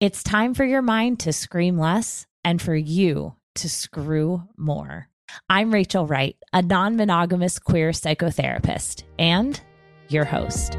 It's time for your mind to scream less and for you to screw more. I'm Rachel Wright, a non monogamous queer psychotherapist and your host.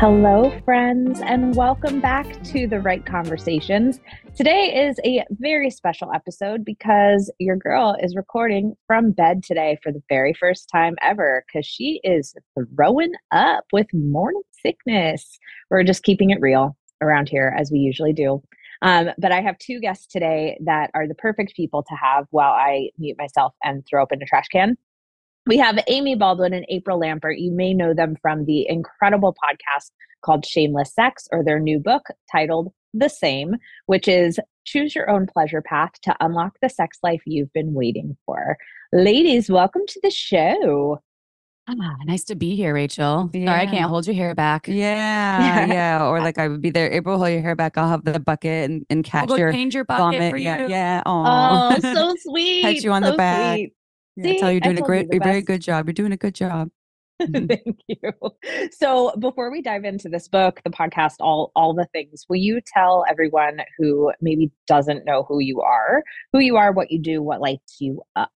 Hello, friends, and welcome back to the Right Conversations. Today is a very special episode because your girl is recording from bed today for the very first time ever because she is throwing up with morning sickness. We're just keeping it real around here as we usually do. Um, but I have two guests today that are the perfect people to have while I mute myself and throw up in a trash can. We have Amy Baldwin and April Lampert. You may know them from the incredible podcast called Shameless Sex or their new book titled The Same, which is Choose Your Own Pleasure Path to Unlock the Sex Life You've Been Waiting for. Ladies, welcome to the show. Ah, nice to be here, Rachel. Yeah. Sorry, I can't hold your hair back. Yeah, yeah. Or like I would be there. April, hold your hair back. I'll have the bucket and, and catch your change your bucket vomit. for you. Yeah, yeah. Oh, so sweet. Pat you on so the back. sweet. See, tell you, you're doing a great, you a very good job. You're doing a good job. Mhm. Thank you. So before we dive into this book, the podcast, all all the things, will you tell everyone who maybe doesn't know who you are, who you are, what you do, what lights you up?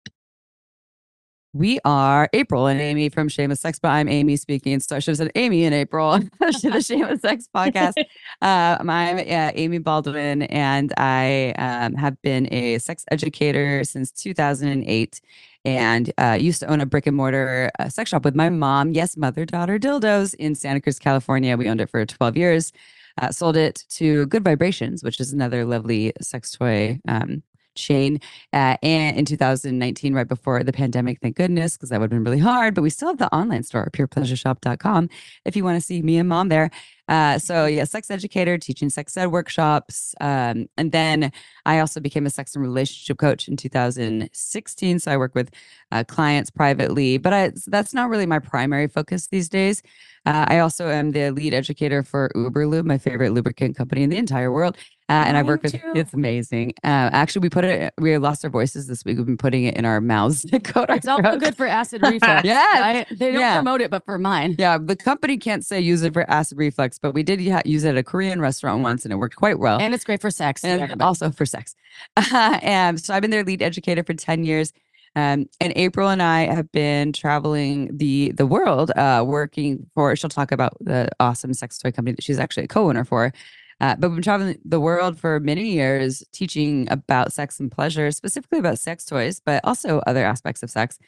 We are April and Amy from Shameless Sex, but I'm Amy speaking. So I should have said Amy and April to the Shameless Sex podcast. Uh, I'm uh, Amy Baldwin, and I um, have been a sex educator since 2008 and uh, used to own a brick and mortar uh, sex shop with my mom. Yes, mother daughter dildos in Santa Cruz, California. We owned it for 12 years. Uh, sold it to Good Vibrations, which is another lovely sex toy um, chain. Uh, and in 2019, right before the pandemic, thank goodness, because that would have been really hard. But we still have the online store, purepleasureshop.com, if you want to see me and mom there. Uh, so yeah, sex educator, teaching sex ed workshops, um, and then I also became a sex and relationship coach in 2016. So I work with uh, clients privately, but I, that's not really my primary focus these days. Uh, I also am the lead educator for Uberlube, my favorite lubricant company in the entire world. Uh, and I work with too. it's amazing. Uh, actually, we put it. We lost our voices this week. We've been putting it in our mouths to coat our It's also good for acid reflux. Yeah, I- they don't yeah. promote it, but for mine. Yeah, the company can't say use it for acid reflux, but we did use it at a Korean restaurant once, and it worked quite well. And it's great for sex. and Yeah, also for sex. and so I've been their lead educator for 10 years. Um, and April and I have been traveling the the world, uh, working for. She'll talk about the awesome sex toy company that she's actually a co-owner for. Uh, but we've been traveling the world for many years, teaching about sex and pleasure, specifically about sex toys, but also other aspects of sex.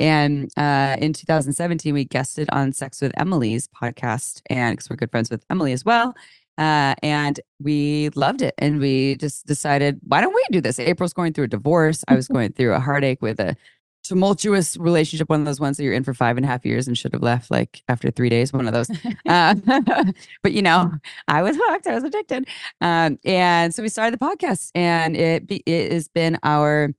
And uh, in 2017, we guested on Sex with Emily's podcast, and because we're good friends with Emily as well. Uh, and we loved it. And we just decided, why don't we do this? April's going through a divorce. I was going through a heartache with a tumultuous relationship, one of those ones that you're in for five and a half years and should have left like after three days, one of those. Uh, but you know, I was hooked, I was addicted. Um, and so we started the podcast, and it, be, it has been our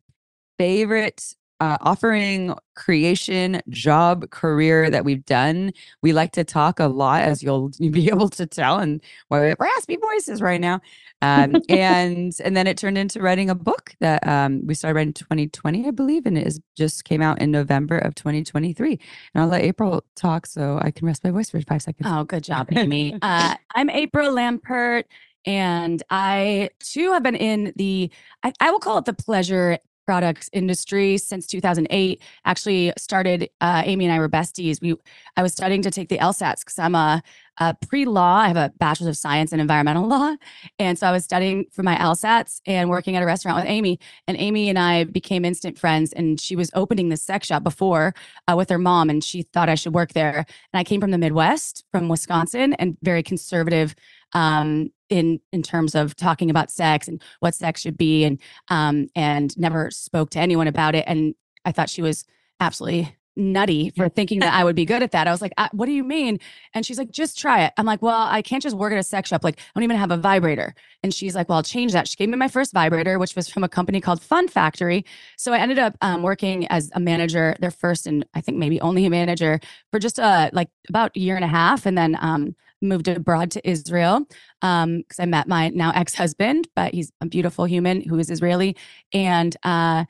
favorite uh, offering creation job career that we've done. We like to talk a lot as you'll be able to tell and why we have raspy voices right now. Um, and and then it turned into writing a book that um, we started writing in 2020 i believe and it is just came out in november of 2023 and i'll let april talk so i can rest my voice for five seconds. Oh, good job, Amy. uh, I'm April Lampert, and I too have been in the, I, I will call it the pleasure products industry since 2008. Actually, started. Uh, Amy and I were besties. We, I was studying to take the LSATs because I'm a, a pre-law. I have a bachelor's of science in environmental law, and so I was studying for my LSATs and working at a restaurant with Amy. And Amy and I became instant friends. And she was opening this sex shop before uh, with her mom, and she thought I should work there. And I came from the Midwest, from Wisconsin, and very conservative um, in in terms of talking about sex and what sex should be, and um, and never spoke to anyone about it. And I thought she was absolutely nutty for thinking that I would be good at that. I was like, "What do you mean?" And she's like, "Just try it." I'm like, "Well, I can't just work at a sex shop. Like, I don't even have a vibrator." And she's like, "Well, I'll change that." She gave me my first vibrator, which was from a company called Fun Factory. So I ended up um, working as a manager, their first and I think maybe only a manager for just a, like about a year and a half, and then um, moved abroad to Israel because um, I met my now ex husband, but he's a beautiful human who is Israeli. And uh,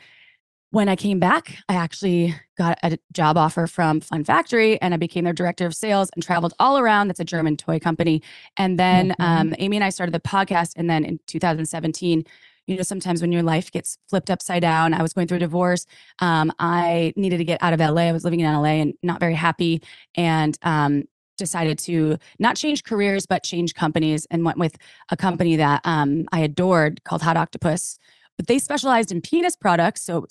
when I came back, I actually got a job offer from Fun Factory and I became their director of sales and traveled all around. That's a German toy company. And then mm-hmm. um, Amy and I started the podcast. And then in 2017, you know, sometimes when your life gets flipped upside down, I was going through a divorce. Um, I needed to get out of LA. I was living in LA and not very happy. And um, decided to not change careers but change companies and went with a company that um, I adored called Hot Octopus. But they specialized in penis products, so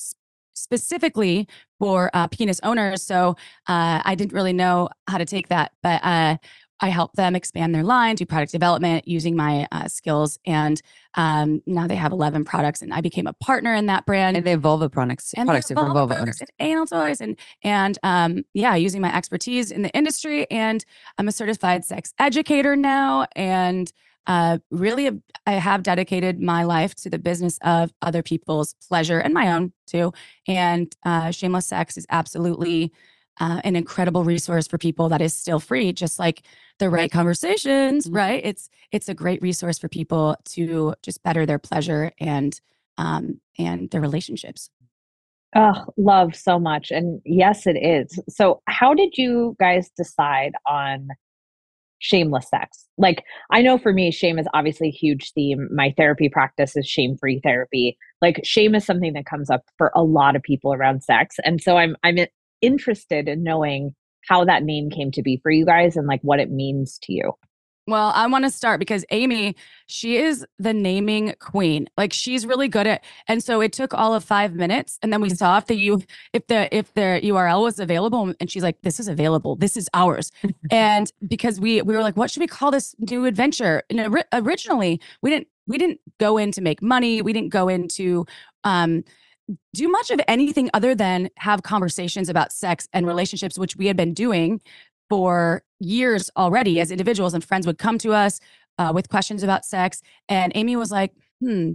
specifically for uh, penis owners. So uh, I didn't really know how to take that, but uh, I help them expand their line, do product development using my uh, skills. And um, now they have 11 products, and I became a partner in that brand. And they have vulva products, and products for vulva owners. And anal toys. And, and um, yeah, using my expertise in the industry. And I'm a certified sex educator now. And uh, really, I have dedicated my life to the business of other people's pleasure and my own too. And uh, Shameless Sex is absolutely uh, an incredible resource for people that is still free, just like the right conversations, mm-hmm. right? It's it's a great resource for people to just better their pleasure and um, and their relationships. Oh, love so much. And yes, it is. So, how did you guys decide on shameless sex? Like, I know for me, shame is obviously a huge theme. My therapy practice is shame free therapy. Like, shame is something that comes up for a lot of people around sex. And so, I'm, I'm interested in knowing how that name came to be for you guys and like what it means to you. Well, I want to start because Amy, she is the naming queen. Like she's really good at and so it took all of 5 minutes and then we saw if the you if the if the URL was available and she's like this is available. This is ours. and because we we were like what should we call this new adventure? And originally, we didn't we didn't go in to make money. We didn't go into um do much of anything other than have conversations about sex and relationships, which we had been doing for years already as individuals and friends would come to us uh, with questions about sex. And Amy was like, hmm,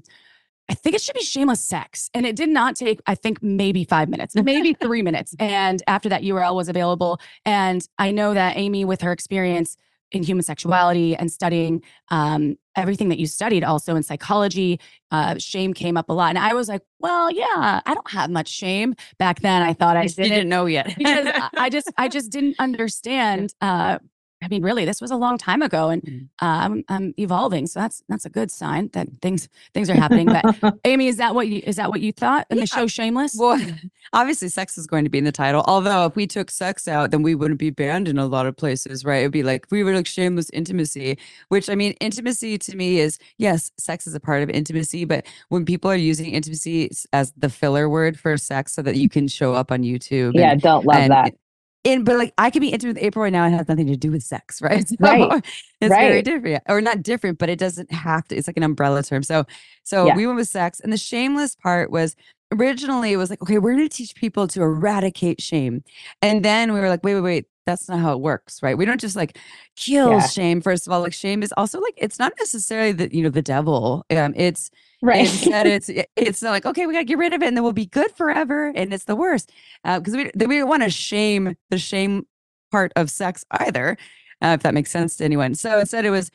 I think it should be shameless sex. And it did not take, I think, maybe five minutes, maybe three minutes. And after that URL was available. And I know that Amy, with her experience, in human sexuality and studying um, everything that you studied also in psychology uh, shame came up a lot. And i was like well yeah i don't have much shame. Back then i thought i, didn't, didn't know yet. because i just i just didn't understand uh, I mean, really, this was a long time ago, and mm. uh, I'm, I'm evolving, so that's that's a good sign that things things are happening. But Amy, is that what you is that what you thought in yeah. the show Shameless? Well, obviously, sex is going to be in the title. Although, if we took sex out, then we wouldn't be banned in a lot of places, right? It'd be like we were like shameless intimacy. Which I mean, intimacy to me is yes, sex is a part of intimacy, but when people are using intimacy as the filler word for sex, so that you can show up on YouTube, yeah, and, don't love and, that in but like I could be intimate with April right now and has nothing to do with sex, right? So right. it's right. very different. Or not different, but it doesn't have to, it's like an umbrella term. So so yeah. we went with sex. And the shameless part was originally it was like, okay, we're gonna teach people to eradicate shame. And then we were like, wait, wait, wait, that's not how it works, right? We don't just like kill yeah. shame. First of all, like shame is also like it's not necessarily the you know the devil. Um, it's right. Instead, it's it's not like okay, we gotta get rid of it and then we'll be good forever, and it's the worst because uh, we we don't want to shame the shame part of sex either, uh, if that makes sense to anyone. So instead, it was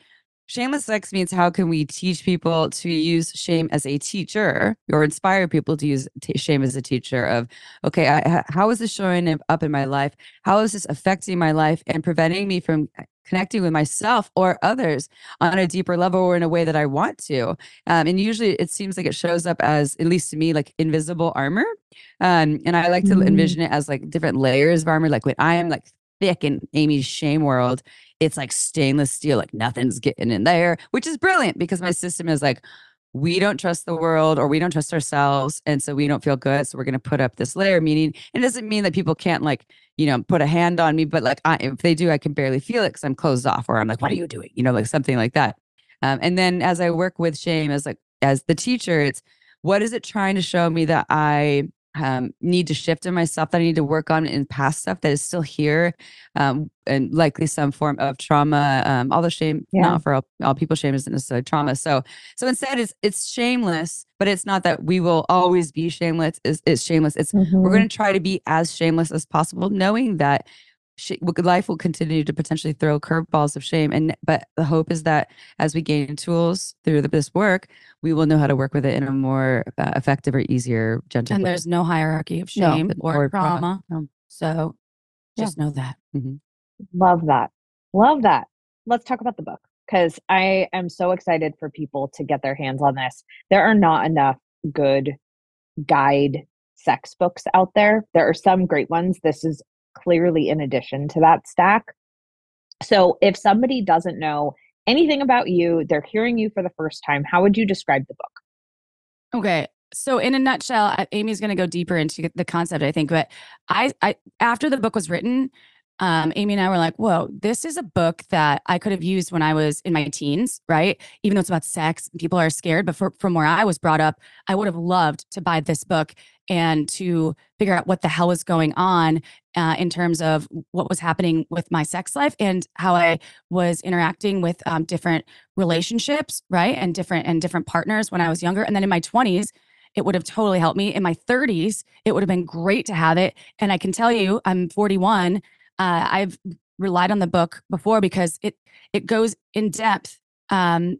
Shameless sex means how can we teach people to use shame as a teacher or inspire people to use t- shame as a teacher of, okay, I, how is this showing up in my life? How is this affecting my life and preventing me from connecting with myself or others on a deeper level or in a way that I want to? Um, and usually it seems like it shows up as, at least to me, like invisible armor. Um, and I like to mm. envision it as like different layers of armor. Like when I am like thick in Amy's shame world, it's like stainless steel, like nothing's getting in there, which is brilliant because my system is like, we don't trust the world or we don't trust ourselves. And so we don't feel good. So we're going to put up this layer, meaning it doesn't mean that people can't like, you know, put a hand on me, but like I, if they do, I can barely feel it because I'm closed off or I'm like, what are you doing? You know, like something like that. Um, and then as I work with shame as like, as the teacher, it's what is it trying to show me that I um, need to shift in myself that I need to work on in past stuff that is still here, um, and likely some form of trauma. Um, all the shame, Yeah. not for all, all people, shame isn't necessarily trauma. So, so instead, it's it's shameless, but it's not that we will always be shameless. It's, it's shameless. It's we're Mhm. going to try to be as shameless as possible, knowing that sh- life will continue to potentially throw curveballs of shame. And but the hope is that as we gain tools through the, this work, we will know how to work with it in a more uh, effective or easier, gentle And way. there's no hierarchy of No, shame or, or pro- trauma. no. So Yeah. just know that. Love that. Love that. Let's talk about the book because I am so excited for people to get their hands on this. There are not enough good guide sex books out there. There are some great ones. This is clearly in addition to that stack. So if somebody doesn't know anything about you, they're hearing you for the first time, how would you describe the book? Okay. So in a nutshell, Amy's going to go deeper into the concept, I think. But I, I after the book was written, um, Amy and I were like, "Whoa, this is a book that I could have used when I was in my teens, right? Even though it's about sex, people are scared. But for, from where I was brought up, I would have loved to buy this book and to figure out what the hell was going on uh, in terms of what was happening with my sex life and how I was interacting with um, different relationships, right, and different and different partners when I was younger. And then in my twenties, it would have totally helped me. In my 30s, it would have been great to have it. And I can tell you, I'm 41. Uh, I've relied on the book before because it it goes in depth um,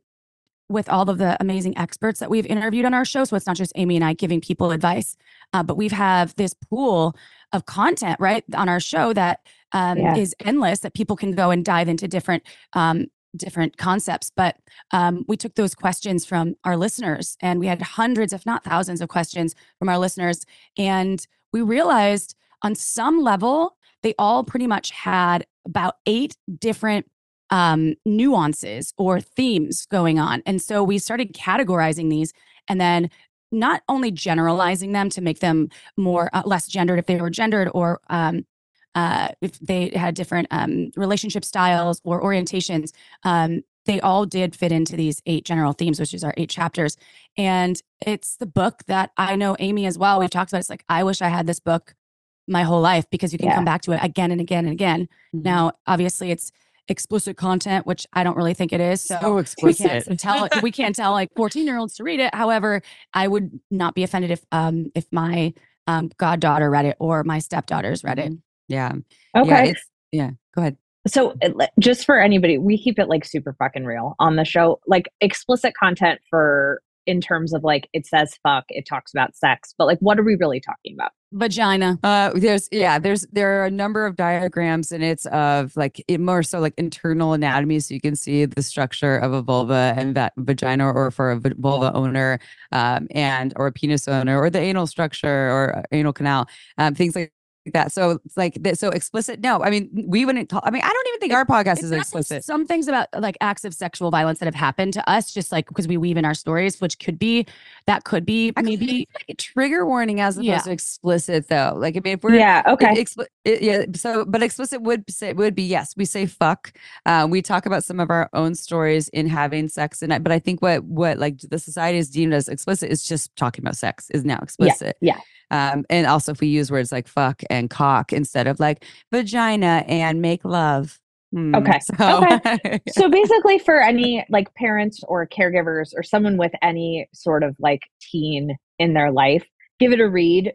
with all of the amazing experts that we've interviewed on our show. So it's not just Amy and I giving people advice, uh, but we've have this pool of content right on our show that um, Yeah. is endless that people can go and dive into different um, different concepts. But um, we took those questions from our listeners, and we had hundreds, if not thousands, of questions from our listeners, and we realized on some level they all pretty much had about eight different um, nuances or themes going on. And so we started categorizing these and then not only generalizing them to make them more uh, less gendered if they were gendered or um, uh, if they had different um, relationship styles or orientations. Um, they all did fit into these eight general themes, which is our eight chapters. And it's the book that I know Amy as well. We've talked about. It's like I wish I had this book my whole life because you can Yeah. come back to it again and again and again. Mhm. Now, obviously, it's explicit content, which I don't really think it is. So so we can't tell we can't tell like 14 year olds to read it. However, I would not be offended if um if my um goddaughter read it or my stepdaughters read it. yeah. Okay. Yeah. It's, yeah. Go ahead. So, just for anybody, we keep it like super fucking real on the show. Like explicit content for in terms of like it says fuck, it talks about sex, but like what are we really talking about? Vagina. Uh, there's yeah, there's there are a number of diagrams and it's of like it more so like internal anatomy, so you can see the structure of a vulva and that vagina, or for a vulva owner, um, and or a penis owner, or the anal structure or anal canal, um, things like that. So it's like that. So explicit? No, I mean we wouldn't. Talk, I mean I don't even think our podcast is explicit. Some things about like acts of sexual violence that have happened to us, just like because we weave in our stories, which could be that could be I maybe maybe like a trigger warning as opposed Yeah. to explicit though. Like I mean if we're yeah, okay. It- expli- it- yeah. So, but explicit would say would be yes. We say fuck. Uh, we talk about some of our own stories in having sex, and I, but I think what what like the society is deemed as explicit is just talking about sex is now explicit. yeah. Um, and also if we use words like fuck and cock instead of like vagina and make love. Hmm, Okay, So, so basically for any like parents or caregivers or someone with any sort of like teen in their life, give it a read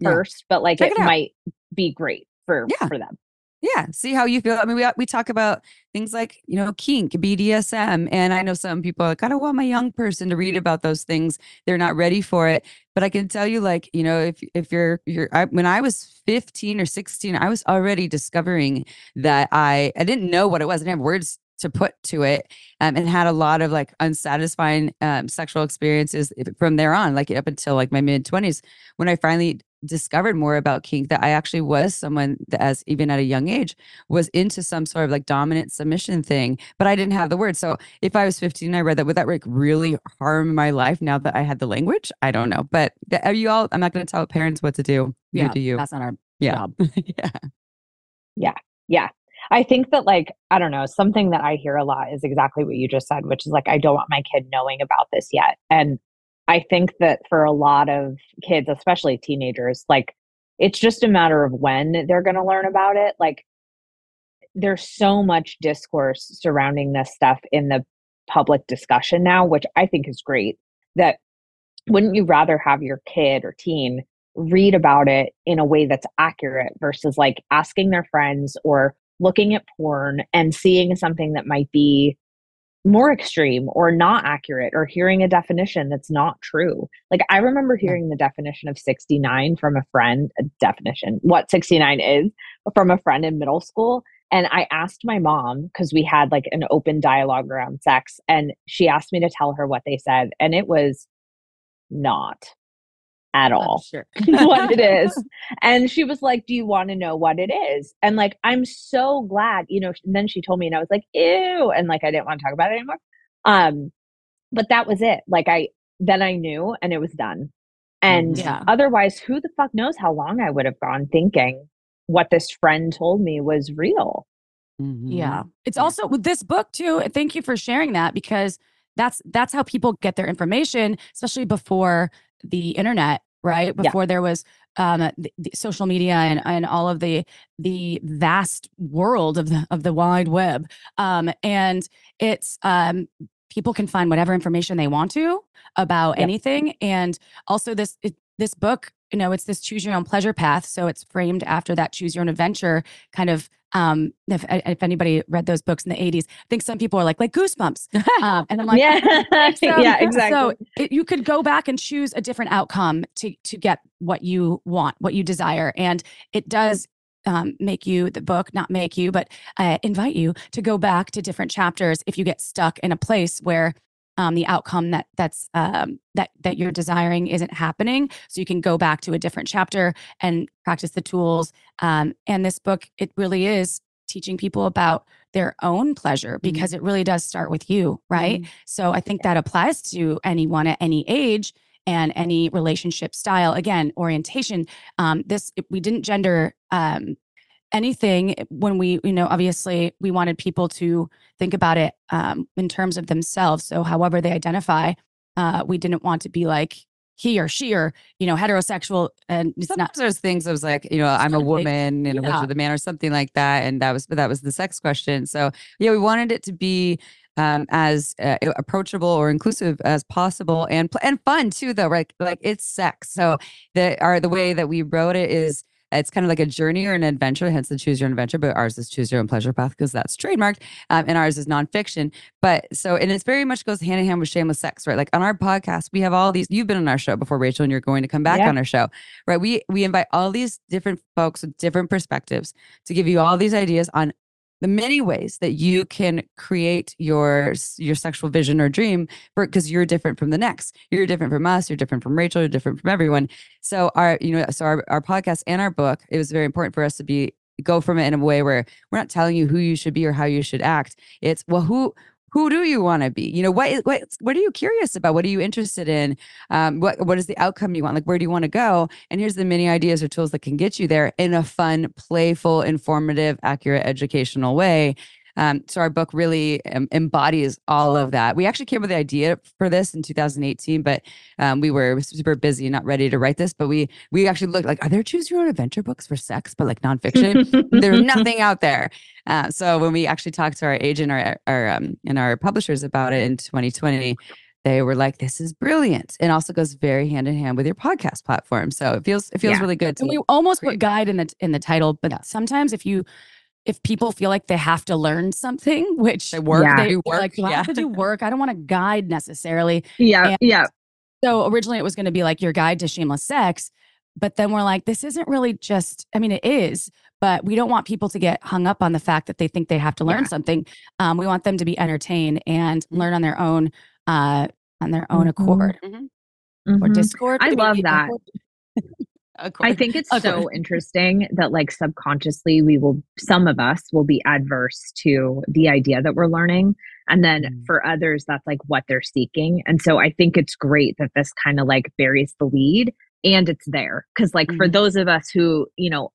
Yeah. first, but like Check it, it might be great for Yeah. for them. Yeah see how you feel i mean we, uh, we talk about things like you know kink bdsm and i know some people are like i don't want my young person to read about those things they're not ready for it but i can tell you like you know if if you're you're I, when i was 15 or 16 i was already discovering that i i didn't know what it was i didn't have words to put to it um, and had a lot of like unsatisfying um, sexual experiences from there on like up until like my mid 20s when i finally discovered more about kink that I actually was someone that as even at a young age was into some sort of like dominant submission thing, but I didn't have the word. So if I was 15 I read that, would that like really harm my life now that I had the language? I don't know. But th- are you all, I'm not going to tell parents what to do. You yeah, do you. that's not our job. Yeah. job. yeah. Yeah. I think that like I don't know, something that I hear a lot is exactly what you just said, which is like I don't want my kid knowing about this yet. And I think that for a lot of kids, especially teenagers, like it's just a matter of when they're going to learn about it. Like there's so much discourse surrounding this stuff in the public discussion now, which I think is great. That wouldn't you rather have your kid or teen read about it in a way that's accurate versus like asking their friends or looking at porn and seeing something that might be more extreme or not accurate or hearing a definition that's not true. Like I remember hearing the definition of 69 from a friend, a definition, what 69 is from a friend in middle school. And I asked my mom because we had like an open dialogue around sex and she asked me to tell her what they said and it was not at all sure. what it is. And she was like, Do you want to know what it is? And like, I'm so glad, you know, and then she told me and I was like, ew. And like I didn't want to talk about it anymore. Um, but that was it. Like I then I knew and it was done. And Yeah. otherwise, who the fuck knows how long I would have gone thinking what this friend told me was real. Mhm. Yeah. It's also with this book too. Thank you for sharing that because that's that's how people get their information, especially before the internet, right? Yeah. Before there was um the, the social media and, and all of the the vast world of the of the wide web. Um and it's um people can find whatever information they want to about Yep. anything and also this it, this book you know it's this choose your own pleasure path so it's framed after that choose your own adventure kind of um if, if anybody read those books in the 80s i think some people are like like goosebumps um, and i'm like yeah. so- yeah, exactly. so it, you could go back and choose a different outcome to to get what you want, what you desire, and it does um, make you the book not make you, but uh, invite you to go back to different chapters if you get stuck in a place where um, the outcome that that's um, that that you're desiring isn't happening. So you can go back to a different chapter and practice the tools. Um, and this book, it really is teaching people about their own pleasure because it really does start with you, right? So I think that applies to anyone at any age and any relationship style. Again, orientation. Um, this we didn't gender um, anything when we, you know, obviously we wanted people to think about it um, in terms of themselves. So however they identify, uh, we didn't want to be like he or she or you know heterosexual and it's Sometimes not there's things I was like, you know, I'm a woman and a Yeah. with a man or something like that, and that was, but that was the sex question. So yeah, we wanted it to be um, as uh, approachable or inclusive as possible, and and fun too, though. Right, like it's sex. So the are the way that we wrote it is. It's kind of like a journey or an adventure, hence the choose your own adventure. But ours is choose your own pleasure path because that's trademarked, um, and ours is nonfiction. But so, and it's very much goes hand in hand with shameless sex, right? Like on our podcast, we have all these. You've been on our show before, Rachel, and you're going to come back Yeah. on our show right we we invite all these different folks with different perspectives to give you all these ideas on the many ways that you can create your your sexual vision or dream because you're different from the next. You're different from us you're different from rachel you're different from everyone. So our you know so our, our podcast and our book it was very important for us to be go from it in a way where we're not telling you who you should be or how you should act. It's well who who do you want to be? You know what what what are you curious about? What are you interested in? Um, what what is the outcome you want? Like where do you want to go? And here's the many ideas or tools that can get you there in a fun playful informative accurate educational way um, so our book really um, embodies all of that. We actually came up with the idea for this in 2018 but um, we were super busy not ready to write this but we we actually looked like are there choose your own adventure books for sex but like nonfiction? There's nothing out there. Uh, so when we actually talked to our agent our, our um, and our publishers about it in 2020 they were like this is brilliant. And also goes very hand in hand with your podcast platform. So it feels it feels Yeah. really good to And we almost put guide in the in the title, but sometimes if you if people feel like they have to learn something, which They work, Yeah. they they do feel work. like do I yeah. have to do work? I don't want to guide necessarily. yeah, And- yeah. So originally it was going to be like your guide to shameless sex, but then we're like, this isn't really just. I mean, it is, but we don't want people to get hung up on the fact that they think they have to learn Yeah. something. Um, we want them to be entertained and learn on their own, uh, on their own Mhm. accord Mhm. or Mhm. discord. I love that. I think it's so interesting that like subconsciously we will some of us will be adverse to the idea that we're learning and then Mm. for others that's like what they're seeking. And so I think it's great that this kind of like buries the lead and it's there cuz like for Mhm. those of us who, you know,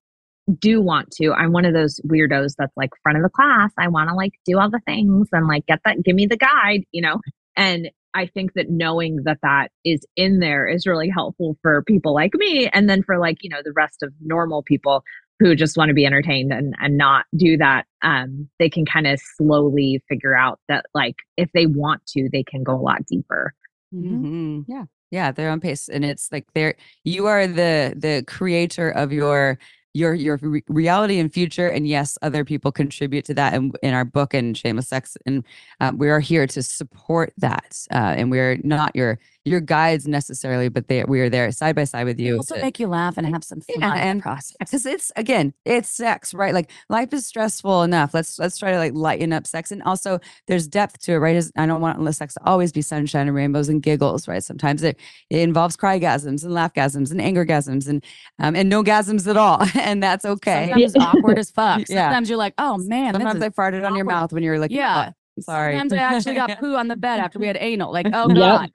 do want to. I'm one of those weirdos that's like front of the class. I want to like do all the things and like get that give me the guide, you know. And I think that knowing that that is in there is really helpful for people like me. And then for like, you know, the rest of normal people who just want to be entertained and, and not do that, um, they can kind of slowly figure out that like if they want to, they can go a lot deeper. Mm-hmm. Mhm. Yeah. Yeah, their own pace. And it's like they're you are the the creator of your your your re- reality and future. And yes, other people contribute to that in, in our book and Shameless Sex. And um, we are here to support that. Uh, and we're not your your guides necessarily, but they we are there side by side with you. also to- make you laugh and have some fun Yeah, and- process. because it's again it's sex right like life is stressful enough let's let's try to like lighten up sex and also there's depth to it right i don't want unless sex to always be sunshine and rainbows and giggles right sometimes it, it involves crygasms and laughgasms and angergasms and um, and no gasms at all and that's okay Sometimes it's awkward as fuck. Yeah. Sometimes you're like, oh man, sometimes i farted on your mouth when you're like Yeah. "Oh, sorry Sometimes I actually got poo on the bed after we had anal. Like, oh Yep. god.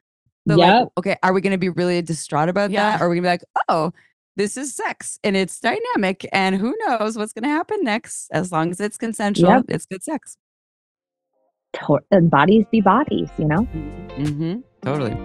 Like, Yep. okay, are we going to be really distraught about Yeah. that? Or are we going to be like, oh, this is sex and it's dynamic and who knows what's going to happen next? As long as it's consensual, Yep. it's good sex. To- and bodies be bodies, you know? Mm-hmm. Totally.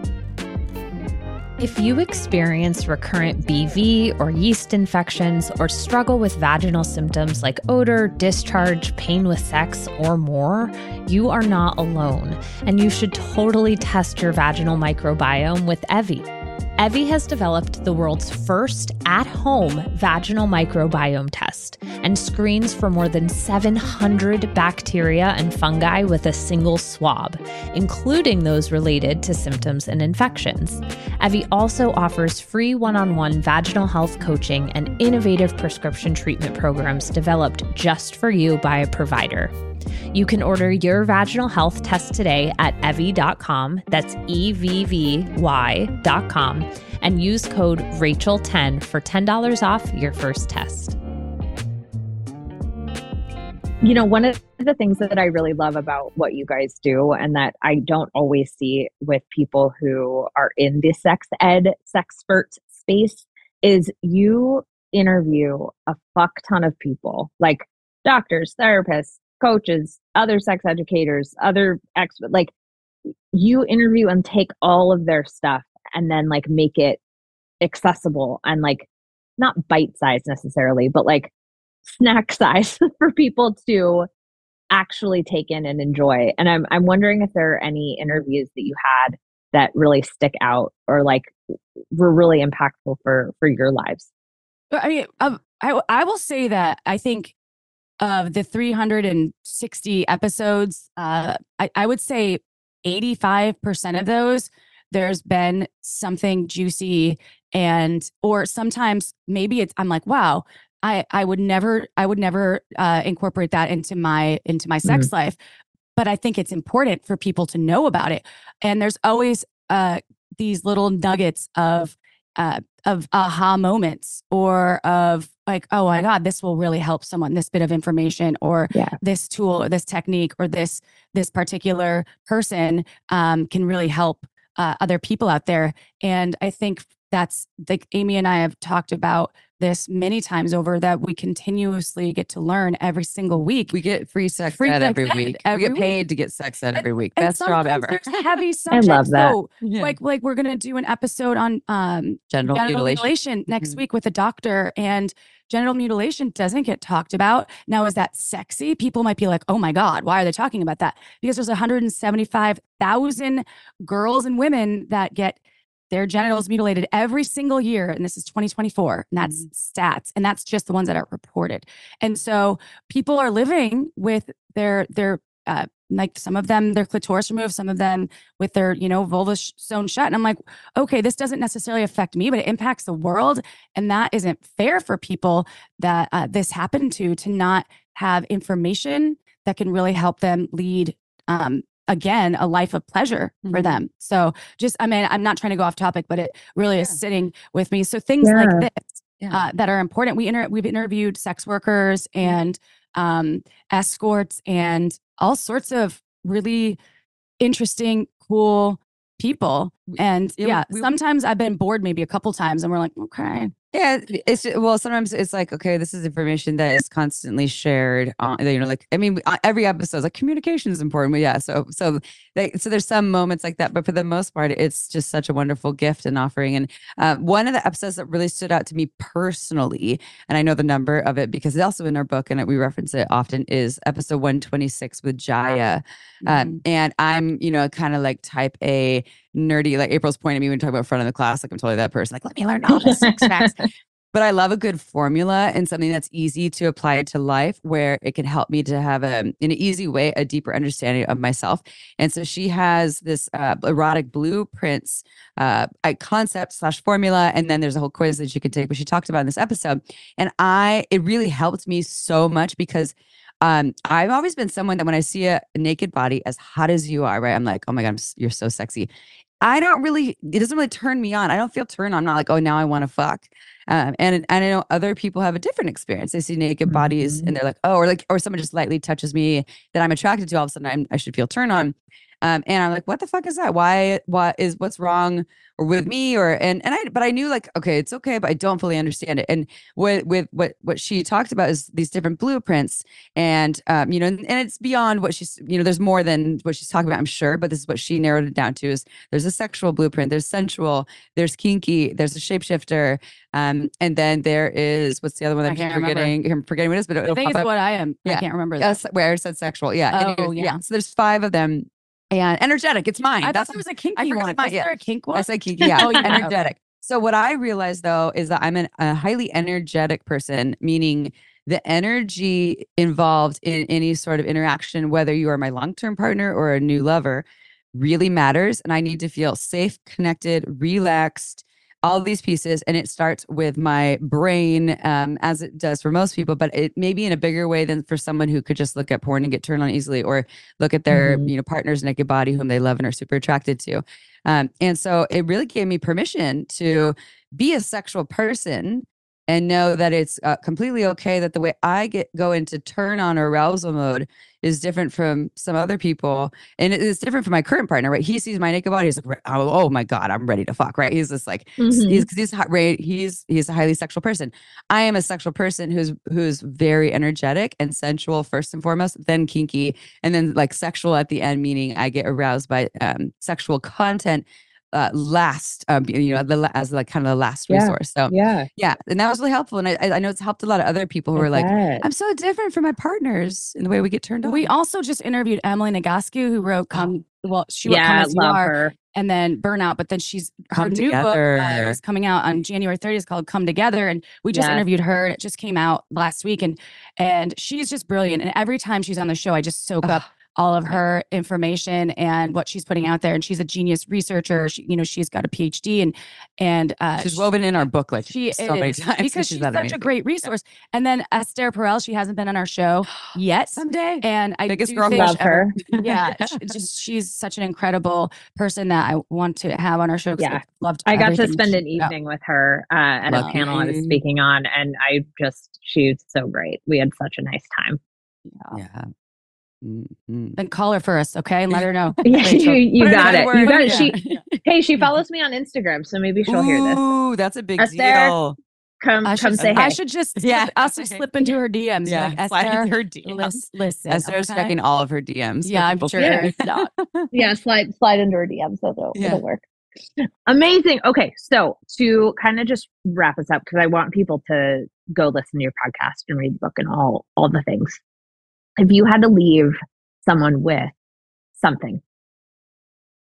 If you experience recurrent BV or yeast infections or struggle with vaginal symptoms like odor, discharge, pain with sex, or more, you are not alone, and you should totally test your vaginal microbiome with Evvy. Evvy has developed the world's first at home vaginal microbiome test and screens for more than 700 bacteria and fungi with a single swab, including those related to symptoms and infections. Evvy also offers free one on one vaginal health coaching and innovative prescription treatment programs developed just for you by a provider. You can order your vaginal health test today at evvy.com. That's E V V Y.com. And use code Rachel10 for $10 off your first test. You know, one of the things that I really love about what you guys do and that I don't always see with people who are in the sex ed, sexpert space is you interview a fuck ton of people, like doctors, therapists, coaches, other sex educators, other experts. Like you interview and take all of their stuff and then like make it accessible and like not bite size necessarily, but like snack size for people to actually take in and enjoy. And I'm I'm wondering if there are any interviews that you had that really stick out or like were really impactful for for your lives. I mean, I I will say that I think of the 360 episodes, uh, I, I would say 85% of those, there's been something juicy and or sometimes maybe it's I'm like, wow, I I would never I would never uh, incorporate that into my into my sex life. But I think it's important for people to know about it. And there's always uh, these little nuggets of uh, of aha moments or of like, oh my God, this will really help someone, this bit of information or Yeah. this tool or this technique or this this particular person um, can really help uh, other people out there. And I think that's like Amy and I have talked about this many times over that we continuously get to learn every single week. We get free sex Free ed sex every ed week. every we get week. paid to get sex ed every week. And Best job sometimes ever. Heavy I love that. So, Yeah. like like we're gonna do an episode on um Genital genital mutilation. mutilation next Mhm. week with a doctor and genital mutilation doesn't get talked about now is that sexy people might be like oh my god why are they talking about that because there's 175000 girls and women that get their genitals mutilated every single year and this is 2024 and that's stats and that's just the ones that are reported. And so people are living with their their uh, like some of them their clitoris removed some of them with their you know vulva sh- sewn shut and i'm like okay this doesn't necessarily affect me but it impacts the world and that isn't fair for people that uh, this happened to to not have information that can really help them lead um, again a life of pleasure for Mhm. them. So just i mean i'm not trying to go off topic but it really is sitting with me. So things Yeah. like this Yeah. uh, that are important. We inter- we've interviewed sex workers and um, escorts and all sorts of really interesting cool people. And yeah, yeah, we- sometimes i've been bored maybe a couple times and we're like okay Yeah, it's well. Sometimes it's like, okay, this is information that is constantly shared. On you know, like I mean, uh, every episode is like communication is important. But yeah, so so they, so there's some moments like that, but for the most part, it's just such a wonderful gift and offering. And uh, one of the episodes that really stood out to me personally, and I know the number of it because it's also in our book and we reference it often, is episode 126 with Jaya. Um, mm-hmm. and I'm, you know, kind of like type A nerdy, like April's pointing at me when we talk about front of the class, like I'm totally that person. Like, let me learn all the six facts. But I love a good formula and something that's easy to apply to life where it can help me to have a, in an easy way, a deeper understanding of myself. And so she has this uh, erotic blueprints uh, concept slash formula. And then there's a whole quiz that you can take, which she talked about in this episode. And I, it really helped me so much because um, I've always been someone that when I see a naked body as hot as you are, right, I'm like, oh my god, I'm, you're so sexy. I don't really, it doesn't really turn me on. I don't feel turned on. I'm not like, oh, now I want to fuck. Um, and, and I know other people have a different experience. They see naked bodies and mm-hmm. they're like, oh, or like, or someone just lightly touches me that I'm attracted to. All of a sudden, I'm, I should feel turned on. Um, and I'm like, what the fuck is that? Why, what is, what's wrong or with me? Or, and, and I, but I knew like, okay, it's okay, but I don't fully understand it. And with, with what, what she talked about is these different blueprints and, um, you know, and, and it's beyond what she's, you know, there's more than what she's talking about, I'm sure, but this is what she narrowed it down to is there's a sexual blueprint, there's sensual, there's kinky, there's a shapeshifter. Um, and then there is, what's the other one that I'm forgetting, remember. I'm forgetting what it is, but I think it's up. what I am. Yeah. I can't remember. Yes, where I said sexual. Yeah. Oh, yeah. yeah. So there's five of them and energetic. It's mine. I That's thought it was a kinky one. Was there a kink one? I said kinky. Yeah, oh, yeah. energetic. So what I realized though is that I'm an, a highly energetic person, meaning the energy involved in any sort of interaction, whether you are my long-term partner or a new lover, really matters. And I need to feel safe, connected, relaxed, all these pieces and it starts with my brain um, as it does for most people but it may be in a bigger way than for someone who could just look at porn and get turned on easily or look at their mm-hmm. you know partner's naked body whom they love and are super attracted to um, and so it really gave me permission to be a sexual person and know that it's uh, completely okay that the way I get go into turn on or arousal mode is different from some other people, and it is different from my current partner. Right? He sees my naked body, he's like, oh, oh my god, I'm ready to fuck. Right? He's just like, mm-hmm. he's because he's right, he's he's a highly sexual person. I am a sexual person who's who's very energetic and sensual first and foremost, then kinky, and then like sexual at the end, meaning I get aroused by um, sexual content uh, last, um, you know, the, as like kind of the last yeah. resource. So yeah, yeah, and that was really helpful. And I, I know it's helped a lot of other people who I are bet. like, I'm so different from my partners in the way we get turned on. We also just interviewed Emily Nagoski, who wrote oh. "Come." Well, she wrote yeah, "Come As You Are," her. and then "Burnout." But then she's her Come new book uh, is coming out on January 30th. It's called "Come Together," and we just interviewed her. And it just came out last week, and and she's just brilliant. And every time she's on the show, I just soak up all of her information and what she's putting out there. And she's a genius researcher. She, you know, she's got a PhD and and uh, she's woven in our book like she so many times because she's, she's such amazing. a great resource. Yeah. And then Esther Perel, she hasn't been on our show yet someday. And I biggest girl love her. yeah, just she's such an incredible person that I want to have on our show. Yeah, I loved. I got to spend an evening with her uh, at Lucky. a panel I was speaking on, and I just she's so great. We had such a nice time. Yeah. yeah. Mm-hmm. Then call her first, okay? And let her know. yeah, you, you got it. You got it. She, hey, she follows me on Instagram, so maybe she'll Ooh, hear this. Ooh, that's a big Esther, deal. Come, I come should, say hey. I should just, yeah, I'll just slip into her DMs. Yeah, like, slide Esther, into her DMs. Listen, listen Esther's okay? checking all of her DMs. Yeah, I'm sure. Yeah. yeah, slide, slide into her DMs. So it'll, yeah. it'll work. Amazing. Okay, so to kind of just wrap us up, because I want people to go listen to your podcast and read the book and all all the things. If you had to leave someone with something.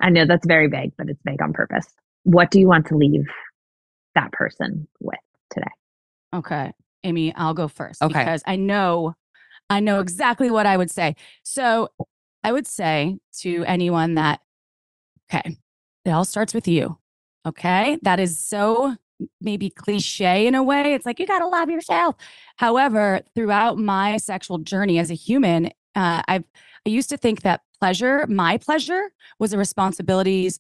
I know that's very vague, but it's vague on purpose. What do you want to leave that person with today? Okay. Amy, I'll go first okay. because I know I know um exactly what I would say. So, I would say to anyone that okay, it all starts with you. Okay? That is so maybe cliche in a way. It's like you got to love yourself. However, throughout my sexual journey as a human, uh, I've I used to think that pleasure, my pleasure, was the responsibilities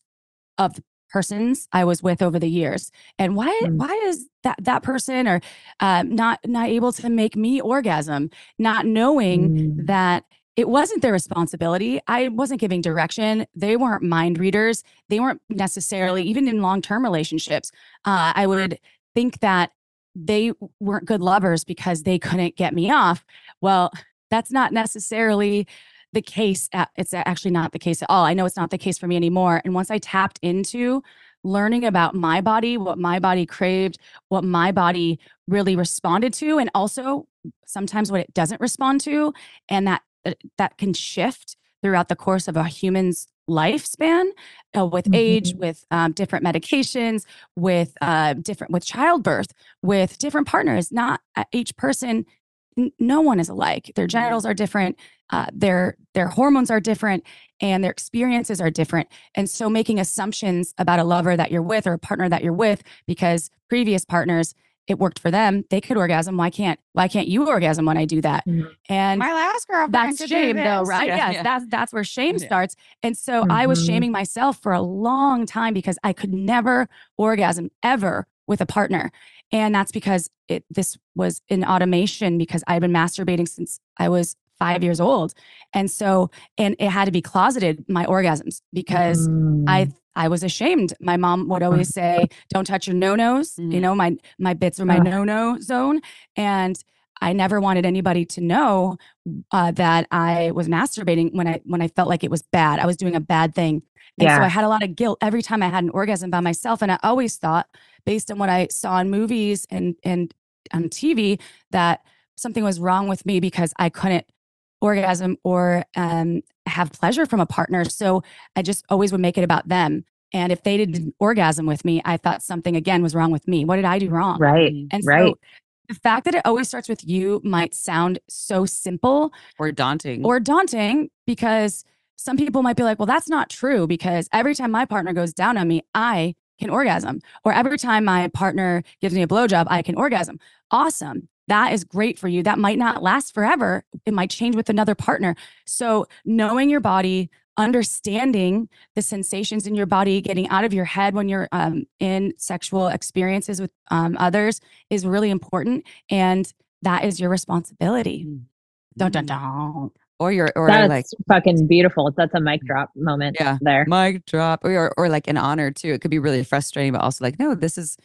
of the persons I was with over the years. And why mm. why is that that person or uh, not not able to make me orgasm, not knowing mm. that it wasn't their responsibility. I wasn't giving direction. They weren't mind readers. They weren't necessarily even in long term relationships. Uh, I would think that they weren't good lovers because they couldn't get me off. Well, that's not necessarily the case. It's actually not the case at all. I know it's not the case for me anymore. And once I tapped into learning about my body, what my body craved, what my body really responded to, and also sometimes what it doesn't respond to, and that that can shift throughout the course of a human's lifespan uh, with mm-hmm. age with um, different medications with uh, different with childbirth with different partners not uh, each person n- no one is alike their mm-hmm. genitals are different uh, their their hormones are different and their experiences are different and so making assumptions about a lover that you're with or a partner that you're with because previous partners it worked for them. They could orgasm. Why can't why can't you orgasm when I do that? Mm-hmm. And my last girlfriend. That's shame though, right? Yeah, yes, yeah. that's that's where shame yeah. starts. And so mm-hmm. I was mm-hmm. shaming myself for a long time because I could never orgasm ever with a partner. And that's because it this was in automation because I've been masturbating since I was five years old. And so, and it had to be closeted, my orgasms, because mm. I I was ashamed. My mom would always say, "Don't touch your no-nos." Mm-hmm. You know, my my bits are my no-no zone, and I never wanted anybody to know uh, that I was masturbating when I when I felt like it was bad. I was doing a bad thing, and yeah. so I had a lot of guilt every time I had an orgasm by myself. And I always thought, based on what I saw in movies and and on TV, that something was wrong with me because I couldn't orgasm or um, have pleasure from a partner. So I just always would make it about them. And if they didn't orgasm with me, I thought something again was wrong with me. What did I do wrong? Right. And right. the fact that it always starts with you might sound so simple or daunting. Or daunting because some people might be like, well, that's not true because every time my partner goes down on me, I can orgasm. Or every time my partner gives me a blowjob, I can orgasm. Awesome that is great for you. That might not last forever. It might change with another partner. So, knowing your body, understanding the sensations in your body, getting out of your head when you're um, in sexual experiences with um, others is really important. And that is your responsibility. Mm-hmm. Dun, dun, dun. Or your or That's like fucking beautiful. That's a mic drop moment. Yeah, there. Mic drop, or or like an honor too. It could be really frustrating, but also like, no, this is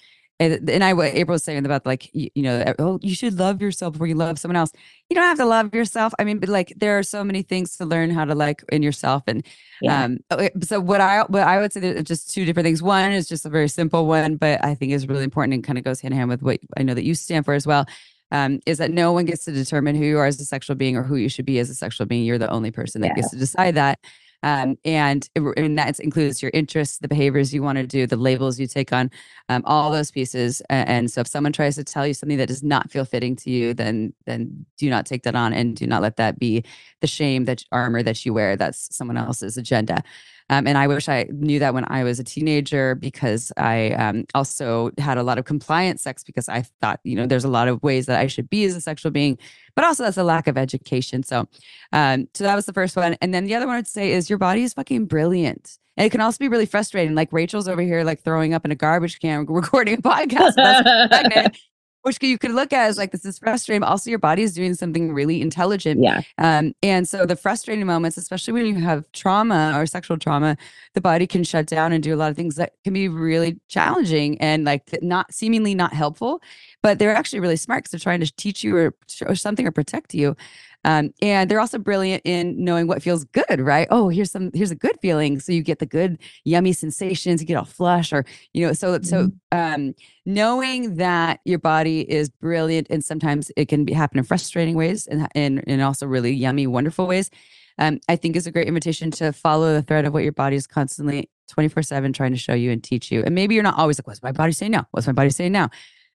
and, and I, what April was saying about like, you, you, know, oh, you should love yourself before you love someone else. You don't have to love yourself. I mean, but like, there are so many things to learn how to like in yourself. And yeah. um, so what I, what I would say there's just two different things. One is just a very simple one, but I think is really important and kind of goes hand in hand with what I know that you stand for as well. Um, is that no one gets to determine who you are as a sexual being or who you should be as a sexual being. You're the only person that yeah. gets to decide that. Um, and, and that includes your interests, the behaviors you want to do, the labels you take on, um, all those pieces. And so if someone tries to tell you something that does not feel fitting to you, then then do not take that on and do not let that be the shame that armor that you wear. That's someone else's agenda. Um, and I wish I knew that when I was a teenager because I um, also had a lot of compliant sex because I thought, you know, there's a lot of ways that I should be as a sexual being, but also that's a lack of education. So, um, so that was the first one. And then the other one I'd say is your body is fucking brilliant. And it can also be really frustrating. Like Rachel's over here, like throwing up in a garbage can, recording a podcast. which you could look at as like this is frustrating but also your body is doing something really intelligent. Yeah. Um and so the frustrating moments especially when you have trauma or sexual trauma the body can shut down and do a lot of things that can be really challenging and like not seemingly not helpful but they're actually really smart because they're trying to teach you or, or something or protect you um, and they're also brilliant in knowing what feels good, right? Oh, here's some, here's a good feeling. So you get the good, yummy sensations, you get all flush or, you know, so, mm-hmm. so, um, knowing that your body is brilliant and sometimes it can be, happen in frustrating ways and, and, and also really yummy, wonderful ways. Um, I think is a great invitation to follow the thread of what your body is constantly 24 7 trying to show you and teach you. And maybe you're not always like, what's my body saying now? What's my body saying now?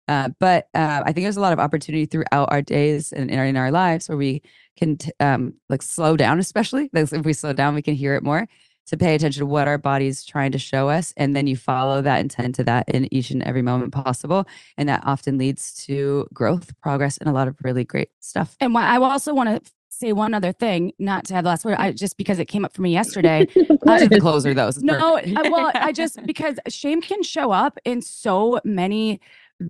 Uh, but uh, I think there's a lot of opportunity throughout our days and in our, in our lives where we can t- um, like slow down, especially like if we slow down, we can hear it more to pay attention to what our body's trying to show us. And then you follow that intent to that in each and every moment possible. And that often leads to growth, progress, and a lot of really great stuff. And I also want to say one other thing, not to have the last word, I just because it came up for me yesterday. uh, the closer though. No, I, well, I just because shame can show up in so many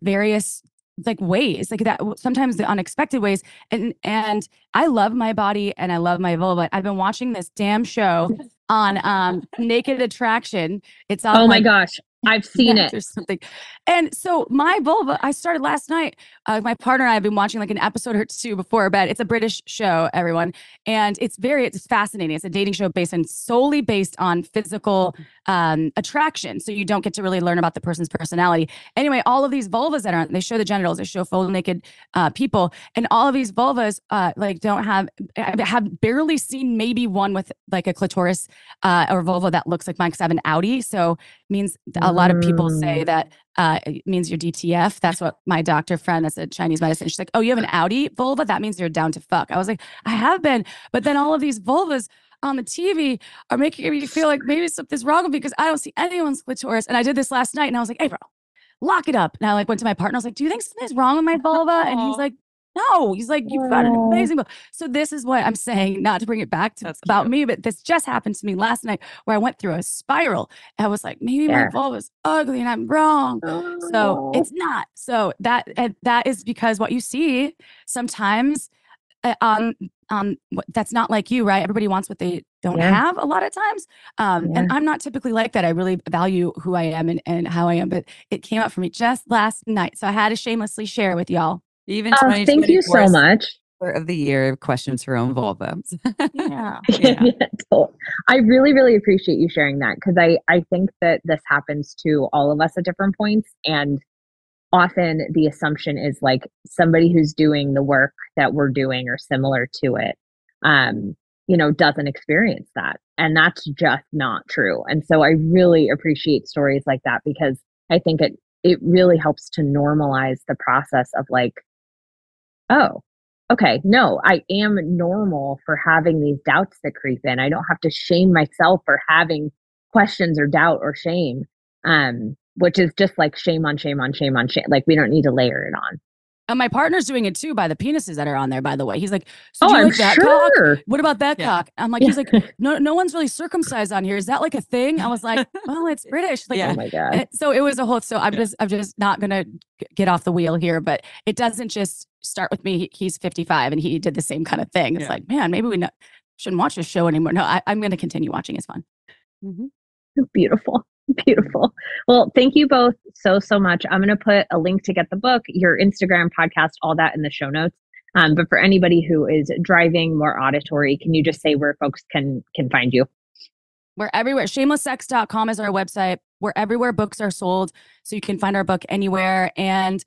various like ways like that sometimes the unexpected ways and and i love my body and i love my vulva i've been watching this damn show on um naked attraction. It's all oh my gosh I've seen it. or something. And so my vulva, I started last night. Uh, my partner and I have been watching like an episode or two before bed. It's a British show, everyone, and it's very it's fascinating. It's a dating show based on solely based on physical um, attraction. So you don't get to really learn about the person's personality. Anyway, all of these vulvas that are on, they show the genitals, they show full naked uh, people, and all of these vulvas uh, like don't have I have barely seen maybe one with like a clitoris uh, or vulva that looks like mine because I have an outie. So means a lot of people say Mm. that uh, it means you're DTF. That's what my doctor friend that's a Chinese medicine. She's like, oh, you have an outie vulva? That means you're down to fuck. I was like, I have been. But then all of these vulvas on the TV are making me feel like maybe something's wrong with me because I don't see anyone's clitoris. And I did this last night and I was like, hey, bro, lock it up. And I like went to my partner. I was like, do you think something's wrong with my vulva? And he's like, no, he's like, you've got an amazing book. So this is what I'm saying, not to bring it back to That's about cute. me, but this just happened to me last night where I went through a spiral. I was like, maybe Yeah. my vulva's ugly and I'm wrong. So it's not. So that and that is because what you see sometimes uh, on on what that's not like you, right? Everybody wants what they don't Yeah. have a lot of times. Um, and I'm not typically like that. I really value who I am and, and how I am, but it came up for me just last night. So I had to shamelessly share with y'all. Even Oh, thank you so much. Of the year questions for own vulva. Yeah. Yeah. I really, really appreciate you sharing that because I, I think that this happens to all of us at different points. And often the assumption is like somebody who's doing the work that we're doing or similar to it, um, you know, doesn't experience that. And that's just not true. And so I really appreciate stories like that because I think it it really helps to normalize the process of like, oh, okay, no, I am normal for having these doubts that creep in. I don't have to shame myself for having questions or doubt or shame. Um, which is just like shame on shame on shame on shame. Like we don't need to layer it on. And my partner's doing it too by the penises that are on there, by the way. He's like, so oh, do you I'm like that cock? sure. What about that Yeah. cock? I'm like, he's like, no, no one's really circumcised on here. Is that like a thing? I was like, well, it's British. Like, Yeah. Oh my god. So it was a whole. So I'm just, I'm just not gonna get off the wheel here. But it doesn't just start with me. He's 55 and he did the same kind of thing. It's Yeah. like, man, maybe we not, shouldn't watch this show anymore. No, I, I'm gonna continue watching. It's fun. Beautiful. Beautiful. Well, thank you both so, so much. I'm going to put a link to get the book, your Instagram, podcast, all that in the show notes. Um, but for anybody who is driving more auditory, can you just say where folks can can find you? We're everywhere. Shamelesssex.com is our website. We're everywhere books are sold. So you can find our book anywhere. And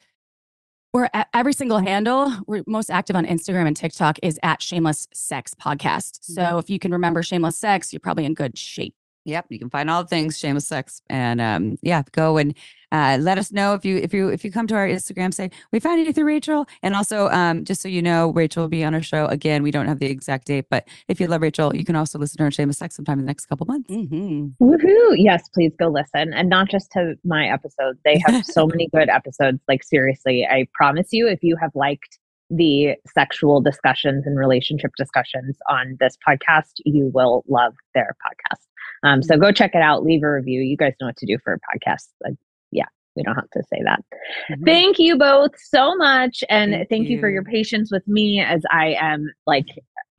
we're at every single handle. We're most active on Instagram and TikTok is at Shameless Sex Podcast. So mm-hmm. if you can remember Shameless Sex, you're probably in good shape. Yep, you can find all the things shameless sex, and um, yeah, go and uh, let us know if you if you if you come to our Instagram, say we found you through Rachel, and also um, just so you know, Rachel will be on our show again. We don't have the exact date, but if you love Rachel, you can also listen to her on shameless sex sometime in the next couple months. Mm-hmm. Woohoo! Yes, please go listen, and not just to my episodes. They have so many good episodes. Like seriously, I promise you, if you have liked the sexual discussions and relationship discussions on this podcast, you will love their podcast. Um, so go check it out. Leave a review. You guys know what to do for a podcast. Like, yeah, we don't have to say that. Mhm. Thank you both so much, and Thank thank, you. for your patience with me as I am like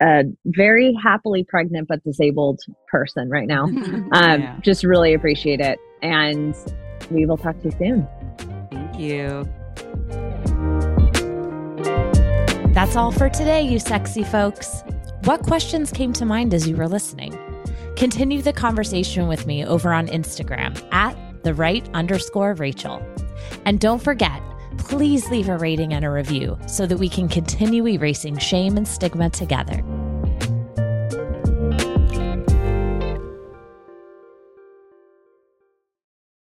a very happily pregnant but disabled person right now. Um, Yeah. Just really appreciate it. And we will talk to you soon. Thank you. That's all for today, you sexy folks. What questions came to mind as you were listening? Continue the conversation with me over on Instagram at the right underscore Rachel. And don't forget, please leave a rating and a review so that we can continue erasing shame and stigma together.